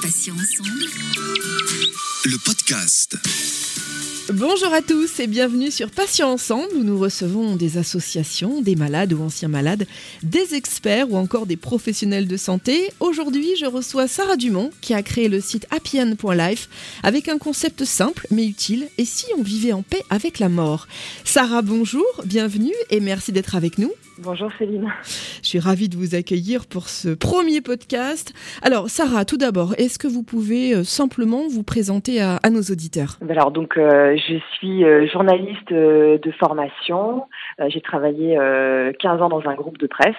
Patients ensemble. Le podcast. Bonjour à tous et bienvenue sur Patients Ensemble où nous recevons des associations, des malades ou anciens malades, des experts ou encore des professionnels de santé. Aujourd'hui, je reçois Sarah Dumont qui a créé le site happyend.life avec un concept simple mais utile et si on vivait en paix avec la mort? Sarah, bonjour, bienvenue et merci d'être avec nous. Bonjour Céline. Je suis ravie de vous accueillir pour ce premier podcast. Alors Sarah, tout d'abord, est-ce que vous pouvez euh, simplement vous présenter à, nos auditeurs? Ben Alors donc euh, je suis euh, journaliste de formation. J'ai travaillé 15 ans dans un groupe de presse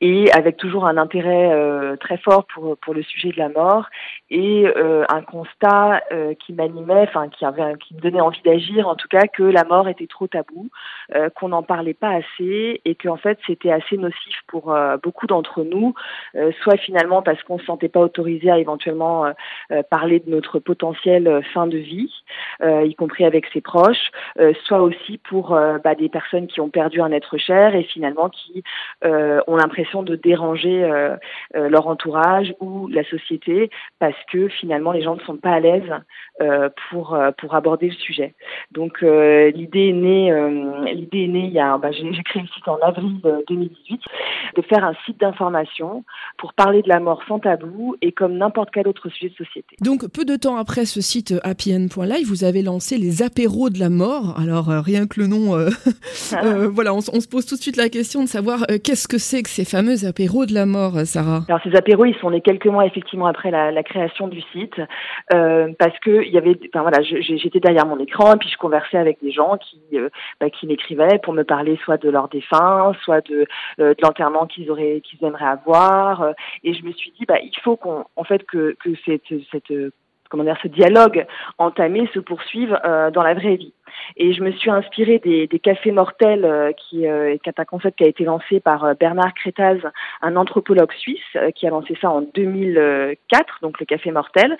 et avec toujours un intérêt très fort pour pour le sujet de la mort et un constat qui m'animait, enfin qui avait qui me donnait envie d'agir en tout cas que la mort était trop tabou, qu'on n'en parlait pas assez et qu'en fait, c'était assez nocif pour euh, beaucoup d'entre nous, euh, soit finalement parce qu'on se sentait pas autorisé à éventuellement euh, parler de notre potentiel fin de vie, y compris avec ses proches, soit aussi pour bah, des personnes qui ont perdu un être cher et finalement qui ont l'impression de déranger leur entourage ou la société parce que finalement les gens ne sont pas à l'aise pour pour aborder le sujet. Donc l'idée est née l'idée née il y a bah, j'ai créé le site en avril 2018, de faire un site d'information pour parler de la mort sans tabou et comme n'importe quel autre sujet de société. Donc, peu de temps après ce site happyend.live, vous avez lancé les apéros de la mort. Alors, euh, rien que le nom, euh, ah. euh, voilà, on, se pose tout de suite la question de savoir qu'est-ce que c'est que ces fameux apéros de la mort, Sarah? Alors, ces apéros, ils sont nés quelques mois effectivement après la, création du site, parce que il y avait, enfin voilà, j'étais derrière mon écran et puis je conversais avec des gens qui, bah, qui m'écrivaient pour me parler soit de leurs défunts, soit de, de l'enterrement qu'ils auraient qu'ils aimeraient avoir et je me suis dit bah il faut qu'on en fait que que cette cette comment dire ce dialogue entamé se poursuive euh, dans la vraie vie et je me suis inspirée des, des cafés mortels, euh, qui, euh, est un concept qui a été lancé par euh, Bernard Crétaz, un anthropologue suisse, qui a lancé ça en 2004, donc le café mortel.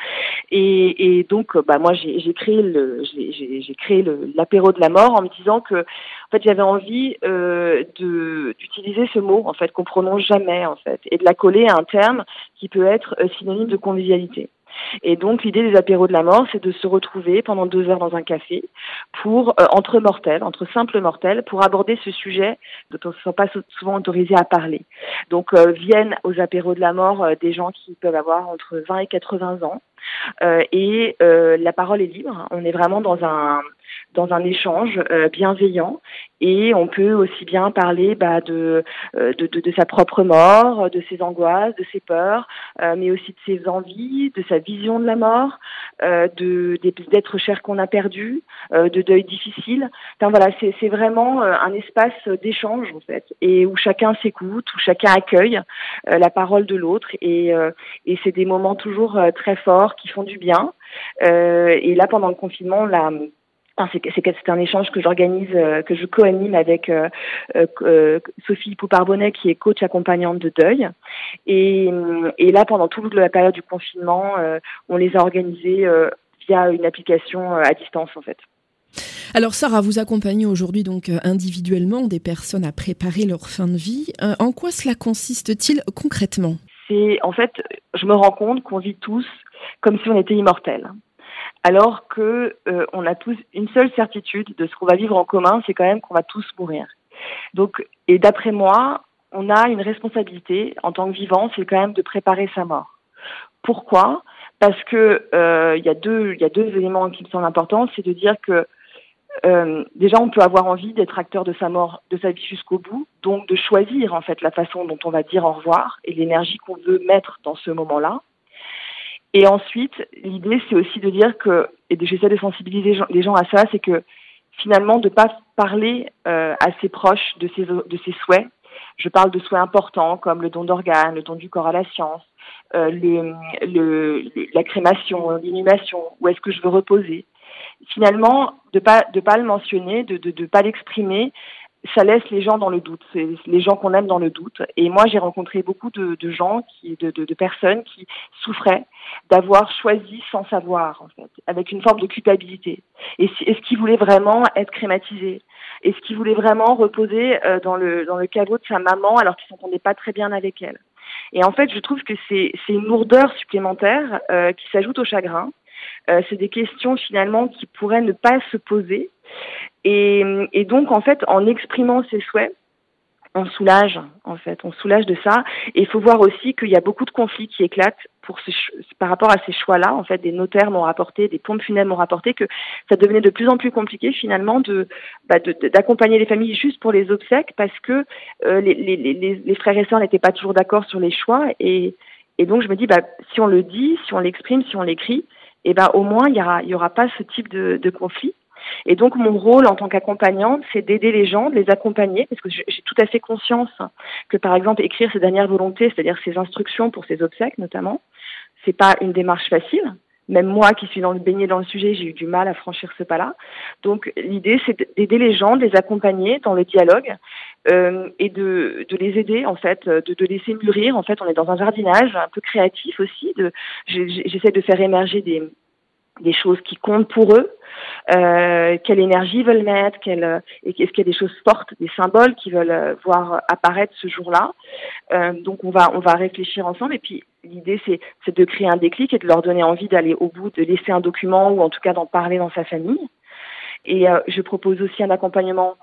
Et, et donc, bah, moi, j'ai créé le, j'ai créé l'apéro de la mort en me disant que, en fait, j'avais envie euh, d'utiliser ce mot, en fait, qu'on prononce jamais, en fait, et de la coller à un terme qui peut être synonyme de convivialité. Et donc l'idée des apéros de la mort, c'est de se retrouver pendant deux heures dans un café pour euh, entre mortels, entre simples mortels, pour aborder ce sujet dont on ne se sent pas souvent autorisé à parler. Donc euh, viennent aux apéros de la mort euh, des gens qui peuvent avoir entre 20 et 80 ans. Et la parole est libre. On est vraiment dans un dans un échange euh, bienveillant et on peut aussi bien parler bah, de, euh, de, sa propre mort, de ses angoisses, de ses peurs, euh, mais aussi de ses envies, de sa vision de la mort, de d'êtres chers qu'on a perdus, de deuil difficile. Enfin voilà, c'est vraiment un espace d'échange en fait, et où chacun s'écoute, où chacun accueille la parole de l'autre, et, et c'est des moments toujours très forts qui font du bien. et là, pendant le confinement, la c'est un échange que j'organise, euh, que je co-anime avec euh, euh, Sophie Pouparbonnet, qui est coach accompagnante de deuil. Et, là, pendant toute la période du confinement, on les a organisés via une application à distance, en fait. Alors Sarah, vous accompagnez aujourd'hui donc individuellement des personnes à préparer leur fin de vie. en quoi cela consiste-t-il concrètement? C'est en fait, je me rends compte qu'on vit tous comme si on était immortels alors que euh, on a tous une seule certitude de ce qu'on va vivre en commun, c'est quand même qu'on va tous mourir. Donc, et d'après moi, on a une responsabilité en tant que vivant, c'est quand même de préparer sa mort. Pourquoi? Parce que euh, il y a deux, il y a deux éléments qui me semblent importants, c'est de dire que euh, déjà, on peut avoir envie d'être acteur de sa mort, de sa vie jusqu'au bout, donc de choisir en fait la façon dont on va dire au revoir et l'énergie qu'on veut mettre dans ce moment-là. Et ensuite, l'idée, c'est aussi de dire que, et j'essaie de sensibiliser les gens à ça, c'est que finalement, de ne pas parler euh, à ses proches de ses, de ses souhaits. Je parle de souhaits importants comme le don d'organes, le don du corps à la science, euh, le, le, la crémation, l'inhumation, où est-ce que je veux reposer. Finalement, de pas de pas le mentionner, de de, de pas l'exprimer, ça laisse les gens dans le doute, c'est les gens qu'on aime dans le doute. Et moi, j'ai rencontré beaucoup de, de gens, qui, de, de, de, personnes qui souffraient d'avoir choisi sans savoir, en fait, avec une forme de culpabilité. Est-ce qu'ils voulaient vraiment être crématisés Est-ce qu'ils voulaient vraiment reposer euh, dans le dans le caveau de sa maman alors qu'ils s'entendaient pas très bien avec elle Et en fait, je trouve que c'est une lourdeur supplémentaire qui s'ajoute au chagrin. C'est des questions finalement qui pourraient ne pas se poser. Et, et donc, en fait, en exprimant ses souhaits, on soulage en fait, on soulage de ça. Et il faut voir aussi qu'il y a beaucoup de conflits qui éclatent pour ce, par rapport à ces choix-là. En fait, des notaires m'ont rapporté, des pompes funèbres m'ont rapporté que ça devenait de plus en plus compliqué finalement de bah, d'accompagner les familles juste pour les obsèques parce que euh, les, les, les, les, frères et sœurs n'étaient pas toujours d'accord sur les choix. Et, et donc je me dis, bah, si on le dit, si on l'exprime, si on l'écrit, eh ben au moins il y aura y aura pas ce type de, de conflit. Et donc mon rôle en tant qu'accompagnante, c'est d'aider les gens, de les accompagner, parce que j'ai tout à fait conscience que par exemple écrire ses dernières volontés, c'est-à-dire ses instructions pour ses obsèques notamment, c'est pas une démarche facile. Même moi qui suis dans le baigné dans le sujet, j'ai eu du mal à franchir ce pas-là. Donc l'idée, c'est d'aider les gens, de les accompagner dans le dialogue euh, et de, de, les aider en fait, de, de laisser mûrir. En fait, on est dans un jardinage un peu créatif aussi. J'essaie de faire émerger des, des choses qui comptent pour eux, euh, quelle énergie ils veulent mettre, quelle, est-ce qu'il y a des choses fortes, des symboles qu'ils veulent euh, voir apparaître ce jour-là. Euh, donc on va on va réfléchir ensemble et puis l'idée c'est c'est de créer un déclic et de leur donner envie d'aller au bout, de laisser un document ou en tout cas d'en parler dans sa famille. Et euh, je propose aussi un accompagnement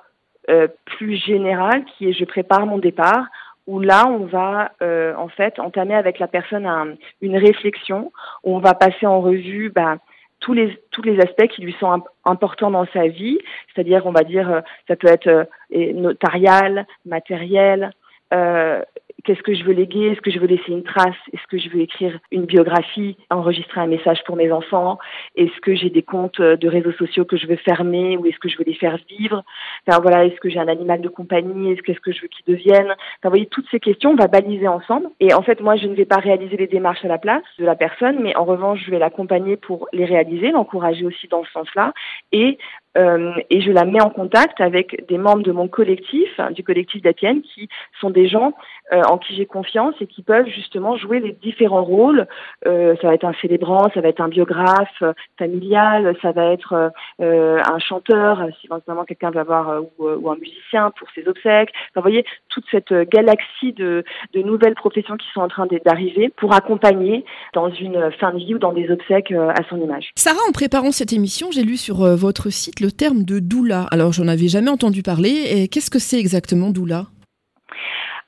euh, plus général qui est je prépare mon départ où là, on va euh, en fait entamer avec la personne un, une réflexion, où on va passer en revue bah, tous les tous les aspects qui lui sont importants dans sa vie, c'est-à-dire on va dire euh, ça peut être notarial, matériel, euh, qu'est-ce que je veux léguer, est-ce que je veux laisser une trace, est-ce que je veux écrire une biographie, enregistrer un message pour mes enfants, est-ce que j'ai des comptes de réseaux sociaux que je veux fermer ou est-ce que je veux les faire vivre, enfin voilà, est-ce que j'ai un animal de compagnie, est-ce que je veux qu'ils deviennent, enfin, vous voyez toutes ces questions on va baliser ensemble. Et en fait moi je ne vais pas réaliser les démarches à la place de la personne, mais en revanche je vais l'accompagner pour les réaliser, l'encourager aussi dans ce sens-là. Et euh, et je la mets en contact avec des membres de mon collectif, hein, du collectif d'Atienne, qui sont des gens euh, en qui j'ai confiance et qui peuvent justement jouer les différents rôles. Euh, ça va être un célébrant, ça va être un biographe familial, ça va être un chanteur, si éventuellement quelqu'un va avoir, ou, un musicien pour ses obsèques. Enfin, vous voyez, toute cette galaxie de, de nouvelles professions qui sont en train d'arriver pour accompagner dans une fin de vie ou dans des obsèques à son image. Sarah, en préparant cette émission, j'ai lu sur votre site le terme de doula. Alors, j'en avais jamais entendu parler. Qu'est-ce que c'est exactement doula?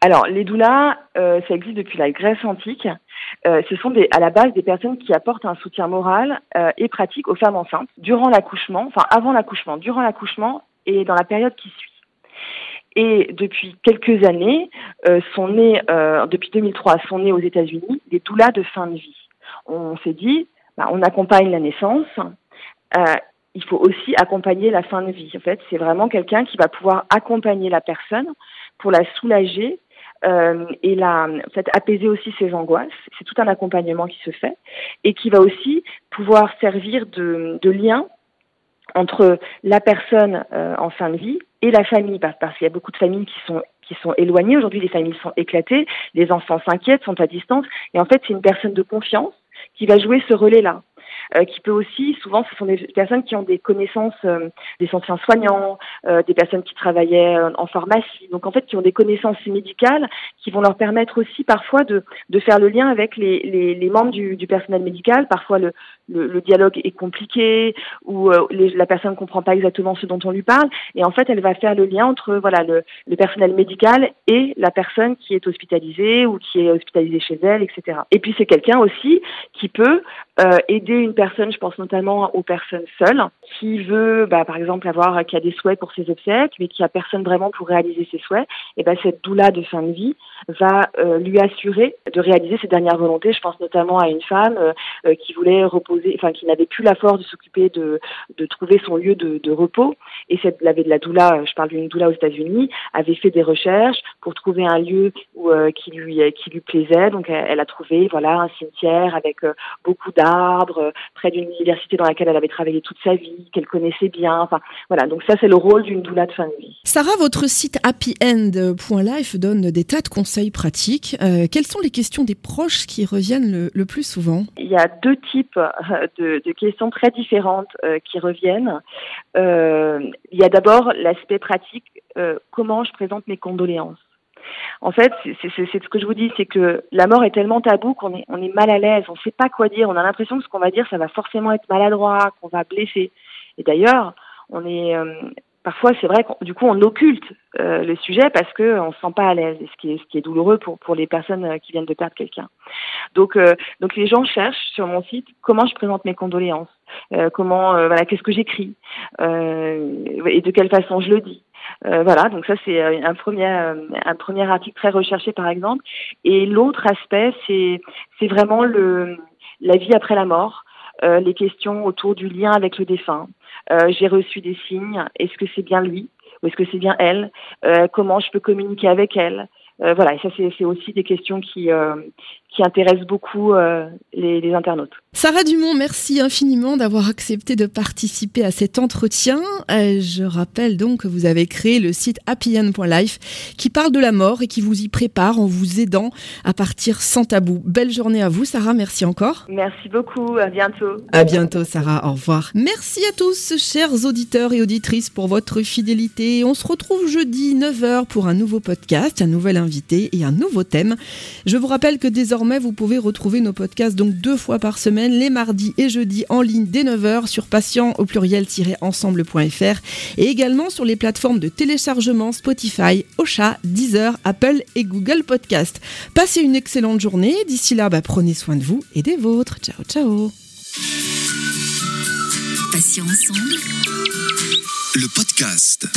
Alors, les doulas, euh, ça existe depuis la Grèce antique. Euh, ce sont à la base des personnes qui apportent un soutien moral euh, et pratique aux femmes enceintes durant l'accouchement, enfin avant l'accouchement, durant l'accouchement et dans la période qui suit. Et depuis quelques années, sont nés, depuis 2003, sont nés aux États-Unis des doulas de fin de vie. On s'est dit, bah, on accompagne la naissance, il faut aussi accompagner la fin de vie. En fait, c'est vraiment quelqu'un qui va pouvoir accompagner la personne pour la soulager euh, et la, en fait, apaiser aussi ses angoisses. C'est tout un accompagnement qui se fait et qui va aussi pouvoir servir de, lien entre la personne euh, en fin de vie et la famille, parce, parce qu'il y a beaucoup de familles qui sont qui sont éloignées. Aujourd'hui, les familles sont éclatées, les enfants s'inquiètent, sont à distance, et en fait, c'est une personne de confiance qui va jouer ce relais-là. Euh, qui peut aussi, souvent, ce sont des personnes qui ont des connaissances, euh, des anciens soignants, euh, des personnes qui travaillaient en pharmacie, donc en fait qui ont des connaissances médicales qui vont leur permettre aussi parfois de, de faire le lien avec les, les, les membres du, du, personnel médical. Parfois le, le, le dialogue est compliqué ou les, la personne ne comprend pas exactement ce dont on lui parle, et en fait elle va faire le lien entre voilà le, le personnel médical et la personne qui est hospitalisée ou qui est hospitalisée chez elle, etc. Et puis c'est quelqu'un aussi qui peut aider une personne, je pense notamment aux personnes seules, qui veut, bah, par exemple, avoir, qui a des souhaits pour ses obsèques, mais qui a personne vraiment pour réaliser ses souhaits, et ben cette doula de fin de vie va euh, lui assurer de réaliser ses dernières volontés. Je pense notamment à une femme euh, euh, qui voulait reposer, enfin qui n'avait plus la force de s'occuper de, de trouver son lieu de, de repos, et cette, avait de la doula, je parle d'une doula aux États-Unis, avait fait des recherches pour trouver un lieu où, qui lui qui lui plaisait. Donc elle, elle a trouvé voilà un cimetière avec beaucoup d'arbres, près d'une université dans laquelle elle avait travaillé toute sa vie, qu'elle connaissait bien. Enfin, voilà. Donc ça, c'est le rôle d'une doula de fin de vie. Sarah, votre site happyend.life donne des tas de conseils pratiques. Euh, quelles sont les questions des proches qui reviennent le, plus souvent? Il y a deux types euh, de, de questions très différentes euh, qui reviennent. il y a d'abord l'aspect pratique. comment je présente mes condoléances En fait, c'est ce que je vous dis, c'est que la mort est tellement tabou qu'on est, on est mal à l'aise, on ne sait pas quoi dire, on a l'impression que ce qu'on va dire, ça va forcément être maladroit, qu'on va blesser. Et d'ailleurs, on est euh, parfois, c'est vrai, du coup, on occulte euh, le sujet parce que on se sent pas à l'aise, ce qui est ce qui est douloureux pour pour les personnes euh, qui viennent de perdre quelqu'un. Donc donc les gens cherchent sur mon site comment je présente mes condoléances, comment voilà qu'est-ce que j'écris et de quelle façon je le dis. Euh, voilà, donc ça c'est euh, un premier euh, un premier article très recherché par exemple. Et l'autre aspect c'est c'est vraiment le la vie après la mort, les questions autour du lien avec le défunt. J'ai reçu des signes. Est-ce que c'est bien lui ou est-ce que c'est bien elle? Comment je peux communiquer avec elle? Voilà, et ça c'est aussi des questions qui qui intéresse beaucoup euh, les, les, internautes. Sarah Dumont, merci infiniment d'avoir accepté de participer à cet entretien. Euh, je rappelle donc que vous avez créé le site happyend.life qui parle de la mort et qui vous y prépare en vous aidant à partir sans tabou. Belle journée à vous, Sarah. Merci encore. Merci beaucoup. À bientôt. À bientôt, Sarah. Au revoir. Merci à tous, chers auditeurs et auditrices, pour votre fidélité. On se retrouve jeudi 9h pour un nouveau podcast, un nouvel invité et un nouveau thème. Je vous rappelle que désormais, vous pouvez retrouver nos podcasts donc deux fois par semaine, les mardis et jeudis en ligne dès 9h sur patient au pluriel-ensemble.fr et également sur les plateformes de téléchargement Spotify, Ocha, Deezer, Apple et Google Podcast. Passez une excellente journée. D'ici là, bah, prenez soin de vous et des vôtres. Ciao, ciao. Patient ensemble. Le podcast.